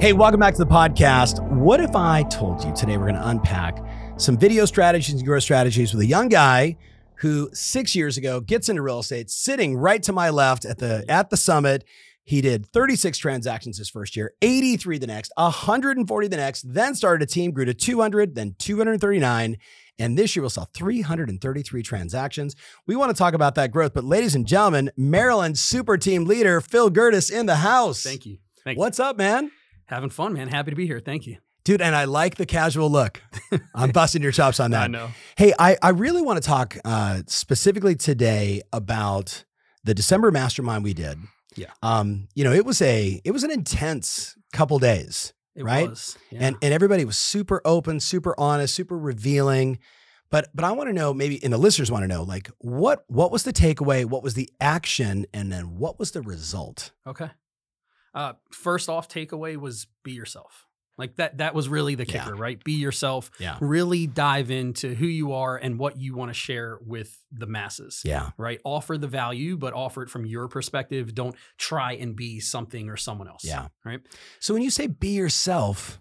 Hey, welcome back to the podcast. What if I told you today we're going to unpack some video strategies and growth strategies with a young guy who six years ago gets into real estate, sitting right to my left at the at the summit. He did 36 transactions his first year, 83 the next, 140 the next, then started a team, grew to 200, then 239. And this year we'll sell 333 transactions. We want to talk about that growth. But ladies and gentlemen, Maryland super team leader Phil Gerdes in the house. Thank you. Thank What's up, man? Having fun, man. Happy to be here. Thank you. Dude, and I like the casual look. I'm busting your chops on that. I know. Hey, I, I really want to talk uh, specifically today about the December mastermind we did. Yeah. Um, you know, it was a it was an intense couple days. It Right? was. And and everybody was super open, super honest, super revealing. But but I want to know, maybe and the listeners want to know, like what what was the takeaway? What was the action? And then what was the result? okay. Uh, first off, takeaway was be yourself. Like that. That was really the Yeah. kicker, right? Be yourself. Yeah. Really dive into who you are and what you want to share with the masses. Yeah. Right. Offer the value, but offer it from your perspective. Don't try and be something or someone else. Yeah. Right. So when you say be yourself,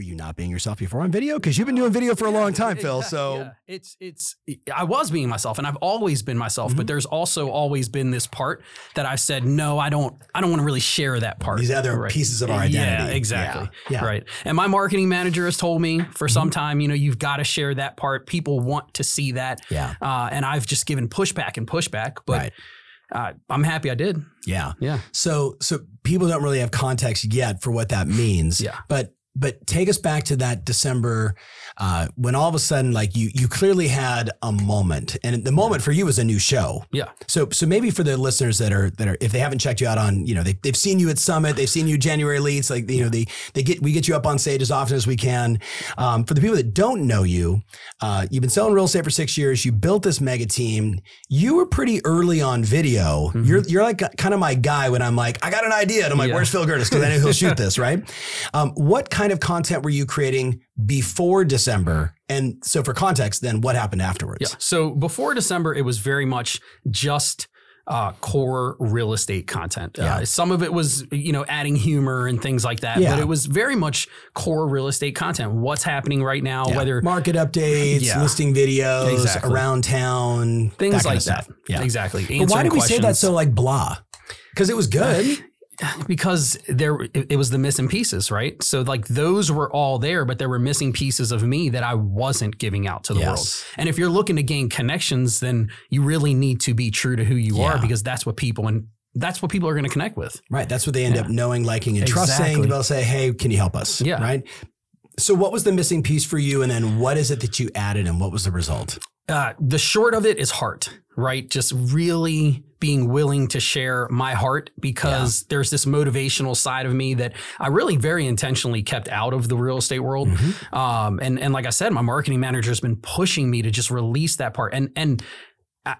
were you not being yourself before on video? Because you've been doing video for a long time, Phil. So yeah. it's it's I was being myself and I've always been myself, Mhm. but there's also always been this part that I said, no, I don't I don't want to really share that part. these other Right. pieces of our identity. Yeah, exactly. Yeah. yeah. Right. And my marketing manager has told me for Mm-hmm. some time, you know, you've got to share that part. People want to see that. Yeah. Uh, and I've just given pushback and pushback, but right. uh, I'm happy I did. Yeah. Yeah. So so people don't really have context yet for what that means. Yeah. But but take us back to that December uh, when all of a sudden like you you clearly had a moment and the moment for you was a new show. Yeah. So so maybe for the listeners that are that are if they haven't checked you out on you know they they've seen you at Summit they've seen you January leads like you know they they get we get you up on stage as often as we can. Um, for the people that don't know you, uh, you've been selling real estate for six years. You built this mega team. You were pretty early on video. Mhm. You're you're like kind of my guy when I'm like I got an idea and I'm like Yeah. where's Phil Gerdes because I know he'll shoot this right. Um, what kind of content were you creating before December? And so for context, then what happened afterwards? Yeah. So before December, it was very much just uh, core real estate content. Yeah. Uh, some of it was, you know, adding humor and things like that. Yeah. But it was very much core real estate content. What's happening right now? Yeah. Whether market updates, Yeah. listing videos Exactly. around town, things that kind like that. Yeah. Exactly. But why did we say that so like blah? Because it was good. because there it, was the missing pieces, right? So like those were all there, but there were missing pieces of me that I wasn't giving out to the world. And if you're looking to gain connections, then you really need to be true to who you Yeah. are because that's what people and that's what people are going to connect with. Right. That's what they end Yeah. up knowing, liking, and trusting. Exactly. They'll say, hey, can you help us? Yeah. Right. So what was the missing piece for you? And then what is it that you added and what was the result? Uh, the short of it is heart, right? Just really being willing to share my heart because there's this motivational side of me that I really very intentionally kept out of the real estate world. Mm-hmm. Um, and and like I said, my marketing manager has been pushing me to just release that part. And and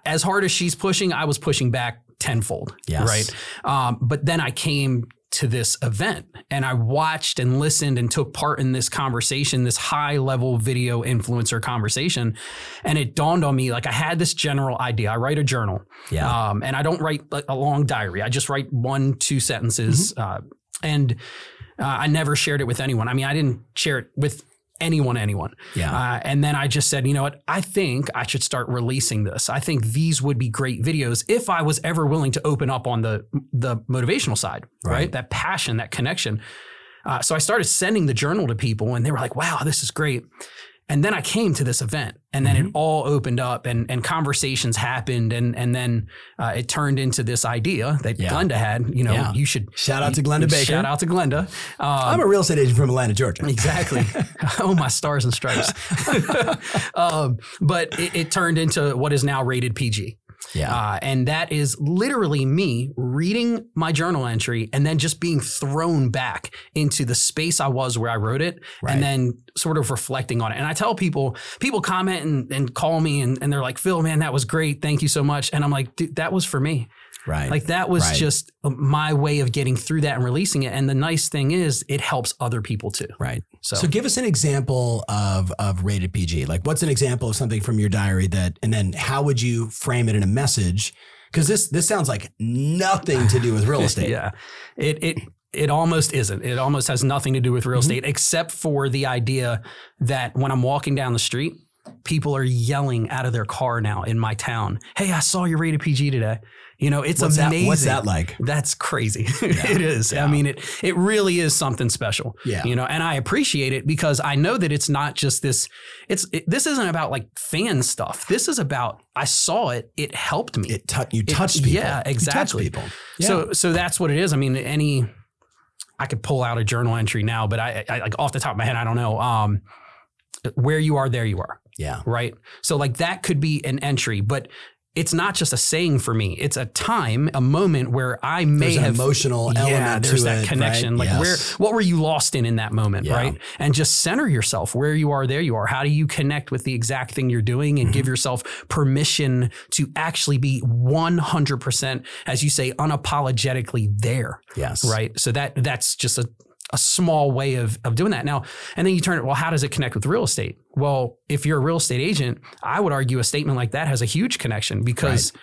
as hard as she's pushing, I was pushing back tenfold. Yes. Right. Um, but then I came to this event and I watched and listened and took part in this conversation, this high level video influencer conversation. And it dawned on me like I had this general idea. I write a journal. Yeah. Um, and I don't write like a long diary. I just write one, two sentences. Mm-hmm. Uh, and uh, I never shared it with anyone. I mean, I didn't share it with anyone, anyone. yeah. Uh, and then I just said, you know what? I think I should start releasing this. I think these would be great videos if I was ever willing to open up on the the motivational side, right? Right. That passion, that connection. Uh, so I started sending the journal to people, and they were like, "Wow, this is great." And then I came to this event, and then Mm-hmm. it all opened up, and and conversations happened, and and then uh, it turned into this idea that Yeah. Glenda had. You know, Yeah. you should Shout out to Glenda Baker. Shout out to Glenda. Um, I'm a real estate agent from Atlanta, Georgia. Exactly. oh, my stars and stripes. um, but it, it turned into what is now rated PG. Yeah. Uh, and that is literally me reading my journal entry and then just being thrown back into the space I was where I wrote it Right. and then sort of reflecting on it. And I tell people, people comment and, and call me and, and they're like, Phil, man, that was great. Thank you so much. And I'm like, dude, that was for me. Right. Like that was Right. just my way of getting through that and releasing it. And the nice thing is it helps other people too. right. So, So give us an example of of rated PG. Like what's an example of something from your diary that and then how would you frame it in a message? Because this this sounds like nothing to do with real estate. yeah, it, it, it almost isn't. It almost has nothing to do with real Mhm. estate except for the idea that when I'm walking down the street, people are yelling out of their car now in my town. Hey, I saw you rated PG today. You know, it's what's amazing. that what's that like? That's crazy. it is. yeah. I mean, it it really is something special. Yeah. You know, and I appreciate it because I know that it's not just this. It's it, this isn't about like fan stuff. This is about I saw it. It helped me. It tou- you touched people. yeah, You exactly. people. Yeah. So so that's what it is. I mean, any I could pull out a journal entry now, but I, I like off the top of my head, I don't know. Um, where you are, there you are yeah. right? So like that could be an entry, but it's not just a saying for me. It's a time, a moment where I may There's an have emotional yeah, element there's to that it, connection. right? Like where what were you lost in in that moment, Yeah. right? And just center yourself where you are, there you are. How do you connect with the exact thing you're doing and Mm-hmm. give yourself permission to actually be 100% as you say unapologetically there Yes. right? So that that's just a, a small way of, of doing that. Now, and then you turn it, well, how does it connect with real estate? Well, if you're a real estate agent, I would argue a statement like that has a huge connection because,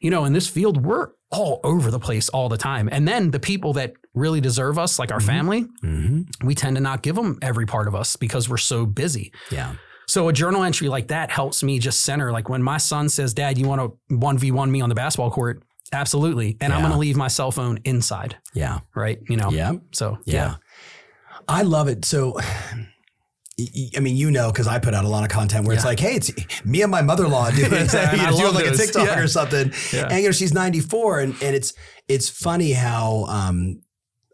you know, in this field, we're all over the place all the time. And then the people that really deserve us, like our Mhm. family, hmm we tend to not give them every part of us because we're so busy. Yeah. So a journal entry like that helps me just center. Like when my son says, Dad, you want to 1v1 me on the basketball court? Absolutely. And I'm going to leave my cell phone inside, Yeah. right? You know? Yeah. So, Yeah. yeah. I love it. So, I mean, you know, because I put out a lot of content where it's like, hey, it's me and my mother-in-law doing, And you know, doing like a. TikTok Yeah. or something. Yeah. And you know, she's 94, and and it's it's funny how um,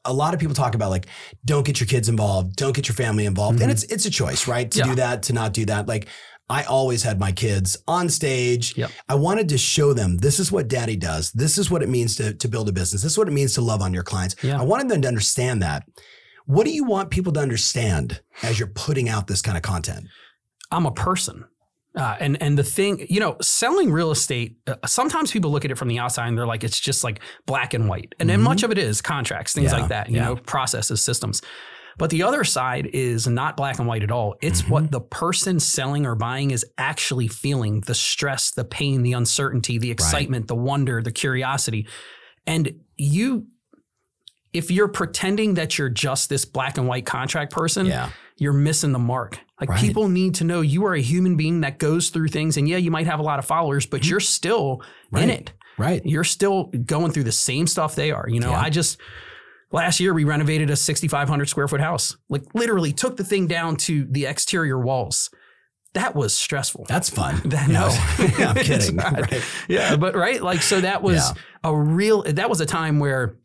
a lot of people talk about like, don't get your kids involved, don't get your family involved, and Mhm. it's it's a choice, right? To Yeah. do that, to not do that. Like, I always had my kids on stage. Yep. I wanted to show them this is what daddy does. This is what it means to, to build a business. This is what it means to love on your clients. Yeah. I wanted them to understand that. What do you want people to understand as you're putting out this kind of content? I'm a person. Uh, and and the thing, you know, selling real estate. Uh, sometimes people look at it from the outside and they're like, it's just like black and white, and then Mhm. much of it is contracts, things Yeah, like that. You yeah. know, processes, systems. But the other side is not black and white at all. It's Mm-hmm. what the person selling or buying is actually feeling: the stress, the pain, the uncertainty, the excitement, the wonder, the curiosity, and you. If you're pretending that you're just this black and white contract person, Yeah. you're missing the mark. Like Right. people need to know you are a human being that goes through things. And yeah, you might have a lot of followers, but mm-hmm. you're still in it. Right. You're still going through the same stuff they are. You know, Yeah. I just last year we renovated a 6,500 square foot house. Like literally took the thing down to the exterior walls. That was stressful. That's fun. That- no. Yeah, I'm kidding. Right. Yeah, but right, like so that was Yeah. a real. That was a time where,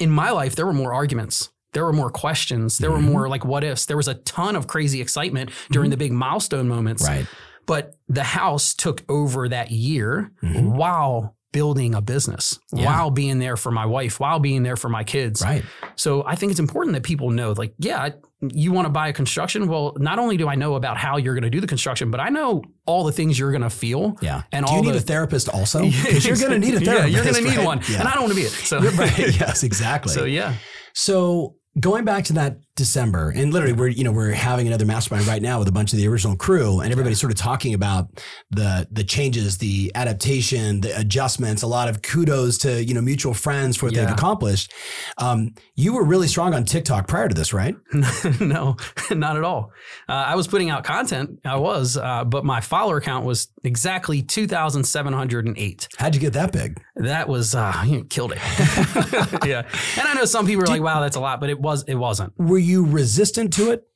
in my life, there were more arguments. There were more questions. There Mhm. were more like what ifs. There was a ton of crazy excitement during the big milestone moments. Right. But the house took over that year Mhm. while building a business, Yeah. while being there for my wife, while being there for my kids. Right. So I think it's important that people know, like, yeah, you want to buy a construction. Well, not only do I know about how you're going to do the construction, but I know all the things you're going to feel. Yeah. And do you need the- a therapist also? Because you're going to need a therapist. Yeah, you're going to need right? one, Yeah. and I don't want to be it. So right. Yes, exactly. So yeah, So going back to that December, and literally we're you know we're having another mastermind right now with a bunch of the original crew, and everybody's sort of talking about the the changes, the adaptation, the adjustments. A lot of kudos to you know mutual friends for what they've accomplished. Um, you were really strong on TikTok prior to this, right? no, not at all. Uh, I was putting out content. I was, uh, but my follower count was exactly two thousand seven hundred and eight. How'd you get that big? That was uh, you killed it. yeah, and I know some people are like, "Wow, that's a lot," but it was. It wasn't. Were you resistant to it?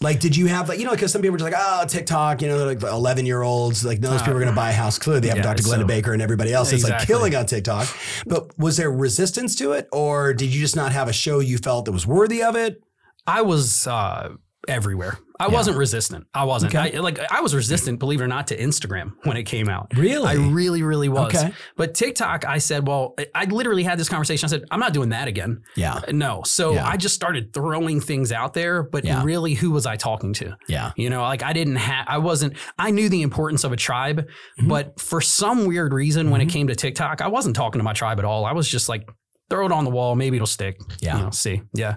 Like, did you have like you know because some people are just like, oh, TikTok, you know, they're like eleven year olds, like no those people are going to buy a house. Clearly, they have yeah, Dr. Glenda so- Baker and everybody else that's like killing on TikTok. But was there resistance to it, or did you just not have a show you felt that was worthy of it? I was uh, everywhere. I Yeah. wasn't resistant. I wasn't. Okay. I, like I was resistant, believe it or not, to Instagram when it came out. Really? I really, really was. Okay. But TikTok, I said, well, I literally had this conversation. I said, I'm not doing that again. yeah. No. So Yeah. I just started throwing things out there, but Yeah. really, who was I talking to? Yeah. You know, like I didn't have, I wasn't, I knew the importance of a tribe, Mhm. but for some weird reason, when it Mhm. came to TikTok, I wasn't talking to my tribe at all. I was just like, throw it on the wall. Maybe it'll stick. Yeah. You know, see. Yeah.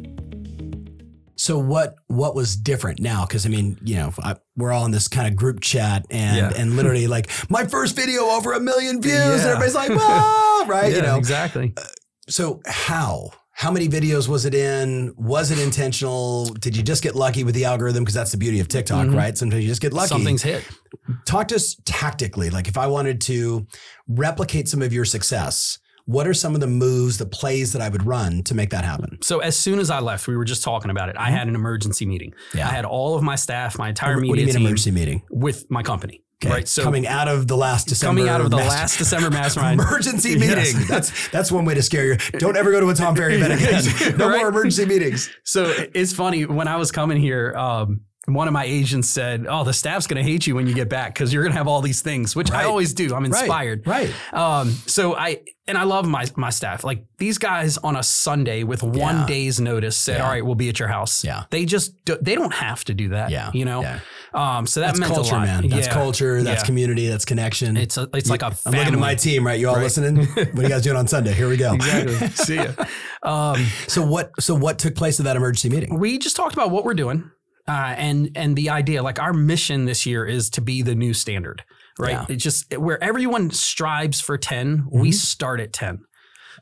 So what what was different now? Because I mean, you know, I, we're all in this kind of group chat, and Yeah. and literally like my first video over a million views, and everybody's like, "Whoa!" right? you Yeah, know. exactly. So how how many videos was it in? Was it intentional? Did you just get lucky with the algorithm? Because that's the beauty of TikTok, Mhm. right? Sometimes you just get lucky. Something's hit. Talk to us tactically. Like if I wanted to replicate some of your success, what are some of the moves, the plays that I would run to make that happen? So as soon as I left, we were just talking about it. I had an emergency meeting. Mm-hmm. Yeah. I had all of my staff, my entire meeting. what media do you mean team emergency meeting? with my company. Okay. Right. So coming out of the last December, coming out of the master- last December mastermind. emergency Yes. meeting. That's that's one way to scare you. Don't ever go to a Tom Ferry event again. No Right? more emergency meetings. So it's funny when I was coming here. Um, one of my agents said, "Oh, the staff's going to hate you when you get back because you're going to have all these things," which Right. I always do. I'm inspired. Right. Um, so I and I love my my staff. Like these guys on a Sunday with one Yeah. day's notice said, Yeah. "All right, we'll be at your house." Yeah. They just do, they don't have to do that. Yeah. You know. Yeah. Um, so that That's meant culture, a lot. man. That's culture. That's community. That's connection. It's a, it's like a I'm looking at my team, right? You all Right. listening? What are you guys doing on Sunday? Here we go. Exactly. See ya. Um, So what? So what took place at that emergency meeting? we just talked about what we're doing, uh, and and the idea. Like our mission this year is to be the new standard, right? Yeah. It just where everyone strives for 10 we Mhm. start at ten.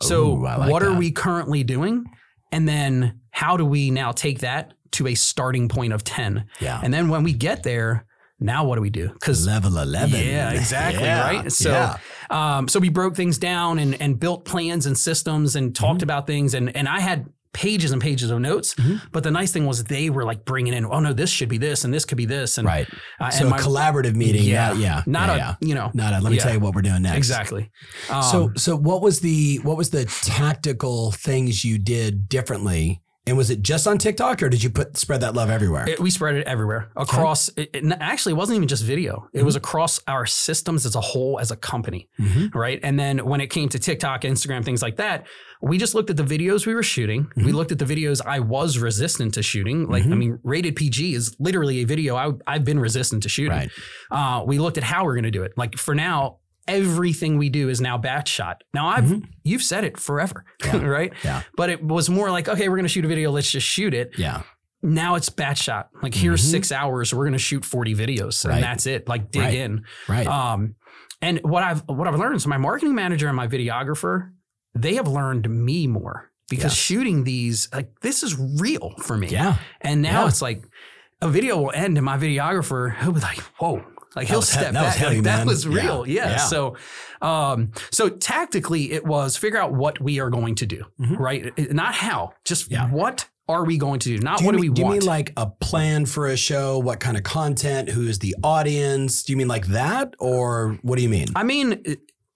So Ooh, like what are we currently doing, and then how do we now take that to a starting point of ten? Yeah. And then when we get there, now what do we do? Because Level eleven. Yeah, exactly, Yeah. right? So- yeah. um, so we broke things down and and built plans and systems and Mm-hmm. talked about things and and I had pages and pages of notes. Mhm. But the nice thing was they were like bringing in, oh no, this should be this and this could be this and right. uh, So and a collaborative meeting. Yeah. Yeah. not yeah, a yeah. you know Not a. Let me yeah. tell you what we're doing next. exactly. Um, so so what was the what was the tactical things you did differently? And was it just on TikTok or did you put spread that love everywhere? It- we spread it everywhere across. It, it- actually, it wasn't even just video. It Mm-hmm. was across our systems as a whole, as a company, Mhm. right? And then when it came to TikTok, Instagram, things like that, we just looked at the videos we were shooting. We Mhm. looked at the videos I was resistant to shooting. Like, I Mhm. mean, rated PG is literally a video I, I've been resistant to shooting. Right. Uh, we looked at how we're going to do it. Like for now, everything we do is now batch shot. Now I've Mhm. you've said it forever, Yeah. right? Yeah. But it was more like, okay, we're going to shoot a video. Let's just shoot it Yeah. now it's batch shot. Like here's Mhm. six hours. We're gonna shoot 40 videos Right. and that's it. Like dig Right. in. Right. Um, and what I've what I've learned, so my marketing manager and my videographer, they have learned me more because Yes. shooting these, like this is real for me. yeah. And now Yeah. it's like a video will end and my videographer, he'll be like, whoa. Like That he'll was step that was back. heavy, like, that was real. Yeah. Yeah. So um, so tactically it was figure out what we are going to do, Mhm. right? Not how, just Yeah. what are we going to do? Not Do you what do mean, we do you want. mean like a plan for a show? What kind of content? Who is the audience? Do you mean like that, or what do you mean? I mean,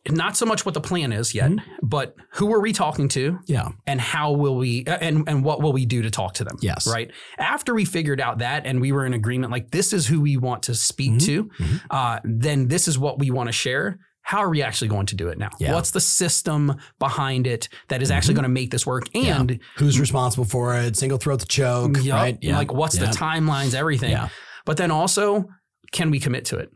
not so much what the plan is yet, Mm-hmm. but who are we talking to yeah. and how will we and and what will we do to talk to them? Yes. Right. After we figured out that and we were in agreement, like this is who we want to speak Mhm. to, Mhm. uh, then this is what we want to share. How are we actually going to do it now? Yeah. What's the system behind it that is actually Mhm. going to make this work? Yeah. And Who's responsible for it? Single throat to choke, Yup, right? Yeah. like what's Yeah. the timelines, everything. Yeah. But then also, can we commit to it?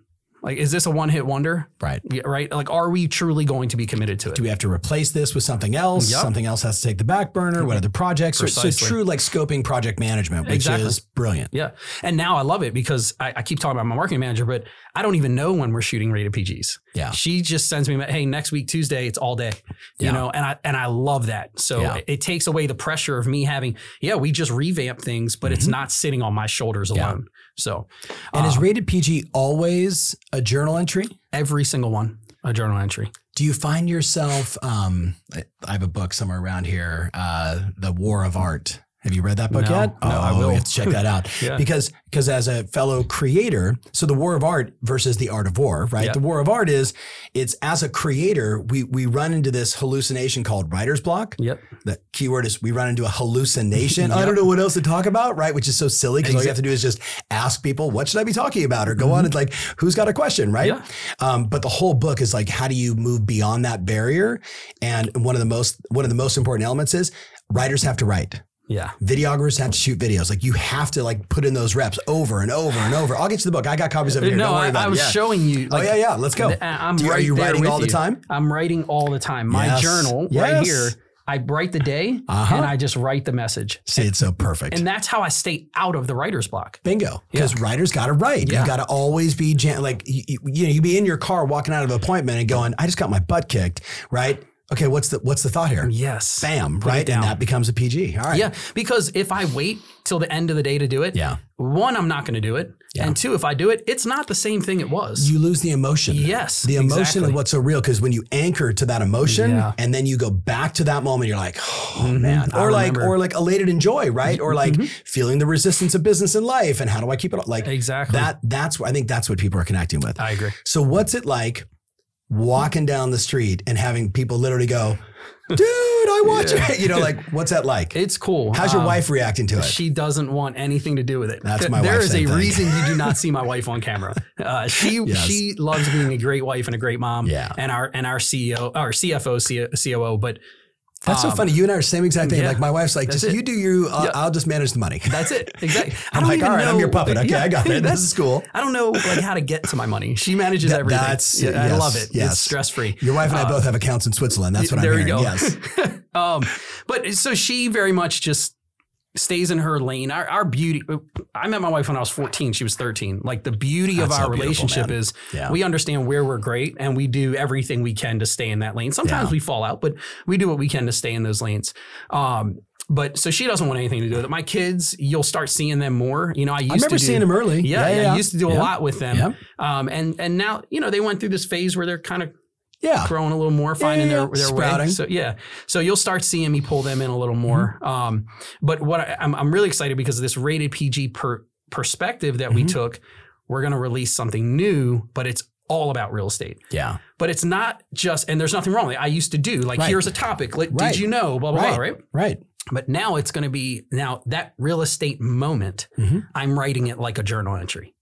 Like, is this a one hit wonder? Right. Yeah, right. Like, are we truly going to be committed to it? Do we have to replace this with something else? Yep. Something else has to take the back burner. What other projects? So, so Precisely. true like scoping project management, which Exactly. is brilliant. Yeah. And now I love it because I, I keep talking about my marketing manager, but I don't even know when we're shooting rated PGs. Yeah. She just sends me, hey, next week, Tuesday, it's all day. You Yeah. know, and I and I love that. So Yeah. it, it takes away the pressure of me having, yeah, we just revamp things, but it's not sitting on my shoulders Mm-hmm. Alone. So And is uh, rated PG always a journal entry? every single one a journal entry. Do you find yourself? Um, I, I have a book somewhere around here, uh, "The War of Art." Have you read that book No. yet? No, I Oh, will. We have to check that out Yeah. because because as a fellow creator, so the War of Art versus the Art of War, right? Yeah. The War of Art is it's as a creator, we we run into this hallucination called writer's block. Yep. The keyword is we run into a hallucination. I don't know what else to talk about, right? Which is so silly because all you have to do is just ask people, what should I be talking about? Or go on and like, who's got a question, right? Yeah. Um, but the whole book is like, how do you move beyond that barrier? And one of the most one of the most important elements is writers have to write. Yeah. Videographers have to shoot videos. Like you have to like put in those reps over and over and over. I'll get you the book. I got copies of it here. no, Don't worry I, I was Yeah. showing you. oh yeah, yeah. Let's go. th- I'm you- right are you writing all the you. time? I'm writing all the time. My Yes. journal right here. I write the day Uh-huh. and I just write the message. See, it's so perfect. And that's how I stay out of the writer's block. Bingo. Because writers got to write. Yeah. You got to always be jam- like you, you, you know you be in your car walking out of an appointment and going, I just got my butt kicked. Right. Okay. What's the what's the thought here? Yes. Bam. Put right. And that becomes a PG. All right. Yeah, because if I wait till the end of the day to do it, Yeah. one, I'm not going to do it, Yeah. and two, if I do it, it's not the same thing it was. You lose the emotion. yes, The emotion exactly. of what's so real because when you anchor to that emotion Yeah. and then you go back to that moment, you're like, oh Mhm. man, I or like, remember. or like elated in joy, right? Or like Mhm. feeling the resistance of business in life and how do I keep it like exactly. that? That's what I think that's what people are connecting with. I agree. So what's it like walking down the street and having people literally go, dude, I watch Yeah. it. You know, like what's that like? It's cool. How's your Um, wife reacting to it? She doesn't want anything to do with it. That's my There is a thing. reason you do not see my wife on camera. Uh, she Yes. she loves being a great wife and a great mom. Yeah. And our and our CEO, our CFO, COO, but That's so um, funny. You and I are the same exact thing. yeah. like my wife's like, just it. you do you. I'll, Yeah. I'll just manage the money. That's it. Exactly. I I'm don't like, even all right, I'm your puppet. Okay, Yeah, I got it. This that's- is cool. I don't know like how to get to my money. She manages That- everything. that's- Yeah, I love it. yes. It's stress free. Your wife and I Uh, both have accounts in Switzerland. That's what there I'm you hearing. go. Yes. um, but so she very much just stays in her lane. Our, our beauty. I met my wife when I was 14. She was 13. Like the beauty of our relationship man. is Yeah. we understand where we're great and we do everything we can to stay in that lane. Sometimes Yeah. we fall out, but we do what we can to stay in those lanes. Um, but so she doesn't want anything to do with it. My kids, you'll start seeing them more. You know, I used I remember to do, seeing him early. Yeah, yeah, I used to do a lot with them. Yeah. Um, and and now you know they went through this phase where they're kind of Yeah. growing a little more, finding yeah, their their sprouting. way. So yeah, so you'll start seeing me pull them in a little more. Mm-hmm. Um, but what I, I'm I'm really excited because of this rated PG per, perspective that we Mhm. took. We're going to release something new, but it's all about real estate. Yeah. But it's not just, and there's nothing wrong with it. I used to do like Right. here's a topic. Like, Right. did you know? Blah blah Right. blah. Right. Right. But now it's going to be now that real estate moment. Mhm. I'm writing it like a journal entry.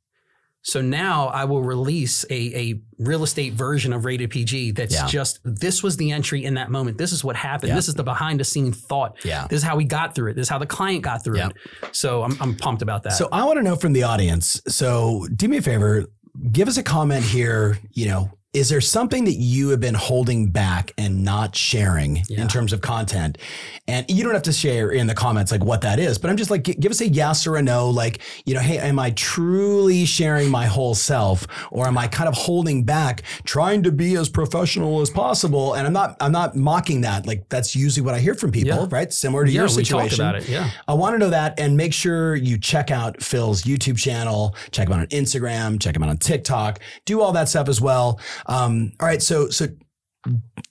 So now I will release a, a real estate version of Rated PG that's Yeah. just this was the entry in that moment. This is what happened. Yeah. This is the behind the scene thought. Yeah. This is how we got through it. This is how the client got through Yeah. it. So I'm, I'm pumped about that. So I want to know from the audience. So do me a favor, give us a comment here. You know, is there something that you have been holding back and not sharing Yeah. in terms of content? And you don't have to share in the comments like what that is, but I'm just like, give us a yes or a no. Like, you know, hey, am I truly sharing my whole self, or am I kind of holding back, trying to be as professional as possible? And I'm not, I'm not mocking that. Like that's usually what I hear from people, Yeah. right? Similar to yeah, your we situation. talked about it. Yeah. I want to know that and make sure you check out Phil's YouTube channel, check him out on Instagram, check him out on TikTok, do all that stuff as well. Um, all right. So, so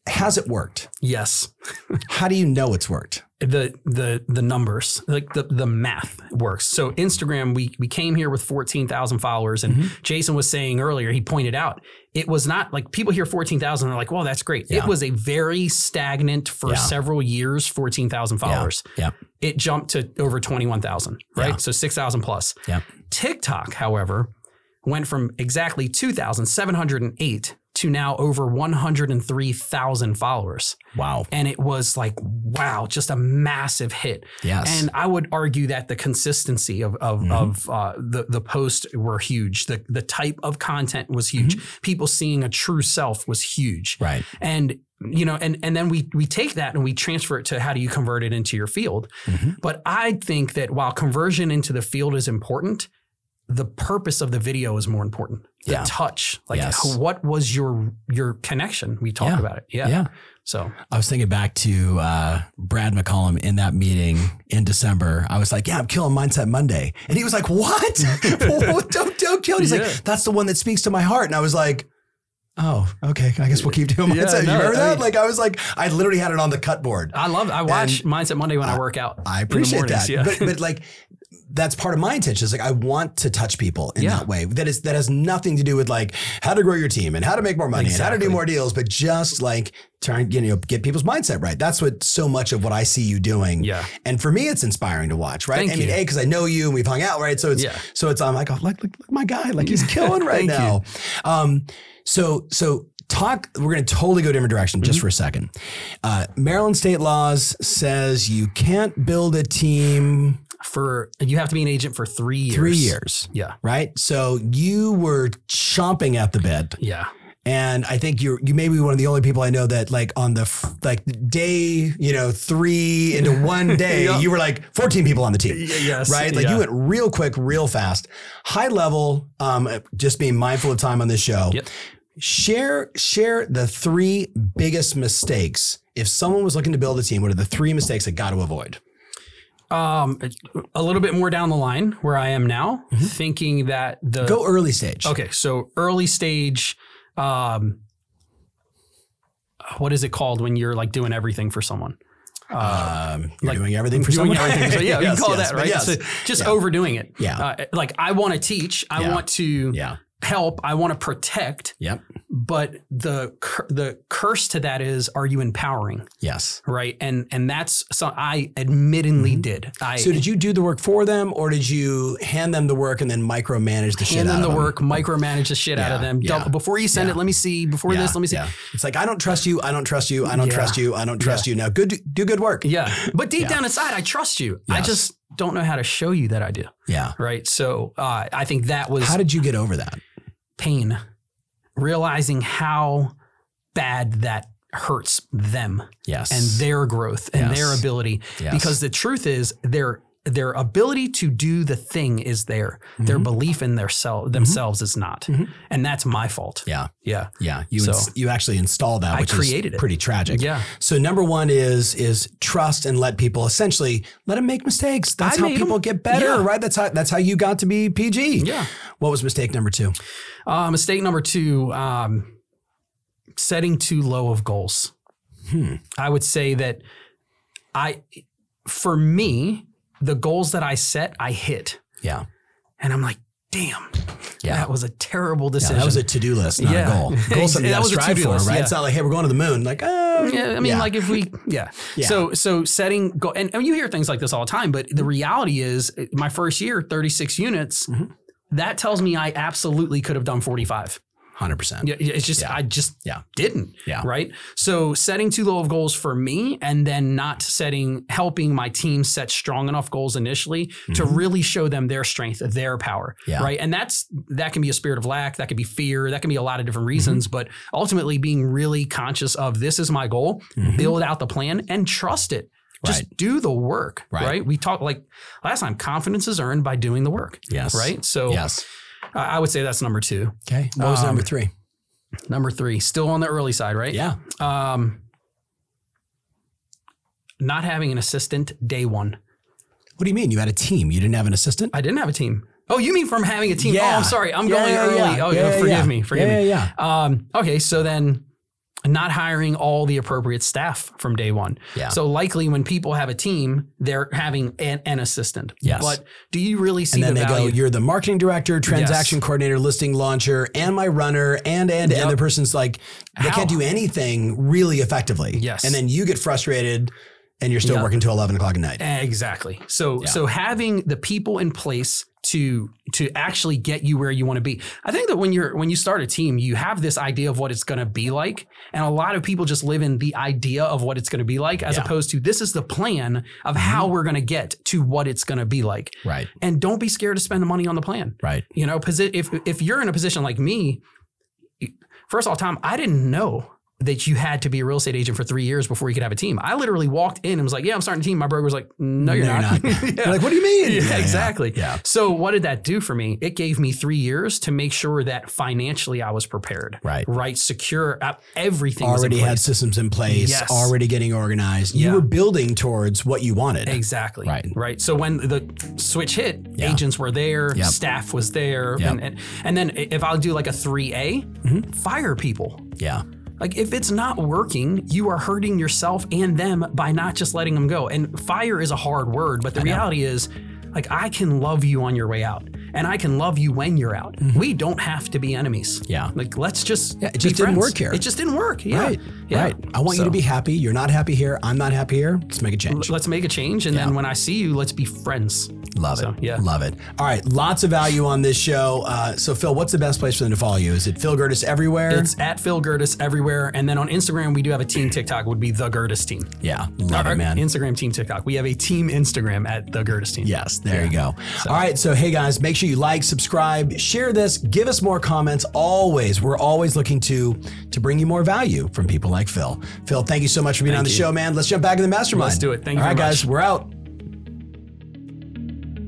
has it worked? Yes. How do you know it's worked? the the the numbers like the the math works so instagram we we came here with 14,000 followers and Mm-hmm. jason was saying earlier he pointed out it was not like people hear 14,000 they're like well that's great Yeah. it was a very stagnant for Yeah. several years 14,000 followers Yeah. it jumped to over 21,000 right Yeah. so 6,000 plus Yeah. tiktok however went from exactly 2,708 to now over 103,000 followers. Wow. And it was like, wow, just a massive hit. Yes. And I would argue that the consistency of of, Mhm. of uh, the the posts were huge. The the type of content was huge. People seeing a true self was huge. right. And you know, and and then we we take that and we transfer it to how do you convert it into your field. Mhm. But I think that while conversion into the field is important, the purpose of the video is more important. The Yeah. touch, like Yes. what was your your connection? We talked Yeah. about it. Yeah. Yeah. So I was thinking back to uh, Brad McCollum in that meeting in December. I was like, "Yeah, I'm killing Mindset Monday," and he was like, "What? don't don't kill." it." He's Yeah. like, "That's the one that speaks to my heart," and I was like. Oh, okay. I guess we'll keep doing Yeah, mindset. you no, remember I that? mean- like I was like, I literally had it on the cut board. I love. I watch Mindset Monday when I work out. I appreciate mornings, that. Yeah. But but like that's part of my intention. Is like I want to touch people in Yeah. that way. That is that has nothing to do with like how to grow your team and how to make more money and how to do more deals, but just like trying you know get people's mindset right. That's what so much of what I see you doing. yeah. And for me, it's inspiring to watch, right? Thank I mean, you. a because I know you and we've hung out, right? So it's Yeah. so it's I'm like, oh, look, look, look, my guy, like he's killing right Thank you. now. Um, so so talk. We're going to totally go different direction just Mm-hmm. for a second. Uh, Maryland state laws says you can't build a team For you have to be an agent for three years. three years, Yeah. right? So you were chomping at the bit. Yeah. And I think you're you may be one of the only people I know that like on the f- like day you know three into one day Yeah. you were like 14 people on the team yes. right like yeah. you went real quick real fast high level um just being mindful of time on this show Yep. share share the three biggest mistakes if someone was looking to build a team what are the three mistakes they got to avoid Um, a little bit more down the line where I am now, thinking that the Mm-hmm. go early stage okay, so early stage, um, what is it called when you're like doing everything for someone? um you're like doing everything for doing someone everything. So yeah, you Yes, can call yes, that right. yes. So just Yeah. overdoing it. Yeah. Uh, like I want to teach, I Yeah. want to yeah help, I want to protect, yep but the the curse to that is, are you empowering? yes Right, and and that's so I admittedly did. I Mm-hmm. So did you do the work for them, or did you hand them the work and then micromanage the shit hand out them the of work, micromanage the shit out of them. yeah, before you send yeah. it, let me see. Before Yeah, this, let me see. yeah. It's like I don't trust you. I don't trust you. I don't Yeah. trust you. I don't trust you. Now, good, do good work. Yeah, but deep Yeah. down inside, I trust you. I just don't know how to show you that I do. Yeah. Right. So uh, I think that was How did you get over that? Pain, realizing how bad that hurts them Yes. and their growth and Yes. their ability. Yes. Because the truth is, their their ability to do the thing is there. Their Mhm. belief in their self themselves is not, Mhm. and that's my fault. yeah. Yeah. Yeah. You So- ins- you actually installed that, I created is it. pretty tragic. Yeah. So number one is is trust and let people essentially let them make mistakes. That's I how people people 'em. get better, Yeah. right? That's how that's how you got to be PG. Yeah. What was mistake number two? Uh, mistake number two, um, setting too low of goals. Hmm. I would say that I, for me, the goals that I set, I hit. Yeah. And I'm like, damn, Yeah. that was a terrible Yeah, decision. that was a to-do list, not Yeah. a goal. Goal something That was a strive to-do for, list, right? yeah. It's not like, hey, we're going to the moon. Like, oh, yeah, I mean, like if we, yeah. Yeah. So, so setting go, and, and you hear things like this all the time, but the reality is, my first year, 36 units, Mhm. that tells me I absolutely could have done 45. Hundred percent. Yeah, it's just Yeah. I just Yeah. didn't. Yeah. Right. So setting too low of goals for me, and then not setting, helping my team set strong enough goals initially to Mhm. really show them their strength, their power. Yeah. Right. And that's that can be a spirit of lack, that could be fear, that can be a lot of different Mm-hmm. reasons. But ultimately, being really conscious of this is my goal, Mhm. build out the plan, and trust it. Just Right. do the work. Right. Right. We talked like last time. Confidence is earned by doing the work. Yes. Right. So Yes. I would say that's number two. Okay. What was Um, number three? Number three, still on the early side, right? Yeah. Um, not having an assistant day one. What do you mean? You had a team. You didn't have an assistant? I didn't have a team. Oh, you mean from having a team? Oh, I'm sorry. I'm Yeah, going yeah, early. yeah. Oh, Yeah, yeah, forgive yeah. me. Forgive yeah, me. Yeah, Um, okay, so then not hiring all the appropriate staff from day one. yeah. So likely when people have a team, they're having an, an assistant. Yes. But do you really see and then the they value? go, you're the marketing director, transaction Yes. coordinator, listing launcher, and my runner, and and Yep. and the person's like, they How? can't do anything really effectively. Yes. And then you get frustrated and you're still Yep. working till eleven o'clock at night. Exactly. So Yeah. so having the people in place to to actually get you where you want to be. I think that when you're when you start a team, you have this idea of what it's going to be like, and a lot of people just live in the idea of what it's going to be like, as Yeah. opposed to this is the plan of how mm-hmm. we're going to get to what it's going to be like. Right. And don't be scared to spend the money on the plan. Right. You know, if if you're in a position like me, first of all, Tom, I didn't know that you had to be a real estate agent for three years before you could have a team. I literally walked in and was like, "Yeah, I'm starting a team." My broker was like, "No, you're No, not." you're not. Yeah. Like, what do you mean? Yeah, Yeah, exactly. Yeah. So what did that do for me? It gave me three years to make sure that financially I was prepared. Right. Right. Secure. Everything was in Already had systems in place, Yes. already getting organized. You were building towards what you wanted. Exactly. Right. Right. So when the switch hit, agents were there, Yep. staff was there, Yep. and, and and then if I'll do like a 3A, Mm-hmm. fire people. Yeah. Like if it's not working, you are hurting yourself and them by not just letting them go. And fire is a hard word, but the reality is like I can love you on your way out and I can love you when you're out. We don't have to be enemies. Mm-hmm. Yeah. Like let's just Yeah, it just didn't work here. It just didn't work. Yeah. Right. Yeah. Right. I want you to be happy. You're not happy here. I'm not happy here. Let's make a change. Let's make a change and then when I see you, let's be friends. Love So, it. yeah. Love it. All right. Lots of value on this show. Uh, so, Phil, what's the best place for them to follow you? Is it Phil Gerdes everywhere? It's at Phil Gerdes everywhere. And then on Instagram, we do have a team TikTok, would be the Gerdes team. yeah. Love Our it, man. Instagram team TikTok. We have a team Instagram at the Gerdes team. Yes, there you go. All right, so hey guys, make sure you like, subscribe, share this, give us more comments. Always, we're always looking to to bring you more value from people like Phil. Phil, thank you so much for being on the you. show, man. Let's jump back in the mastermind. Let's do it. Thank you All right, guys, much. we're out.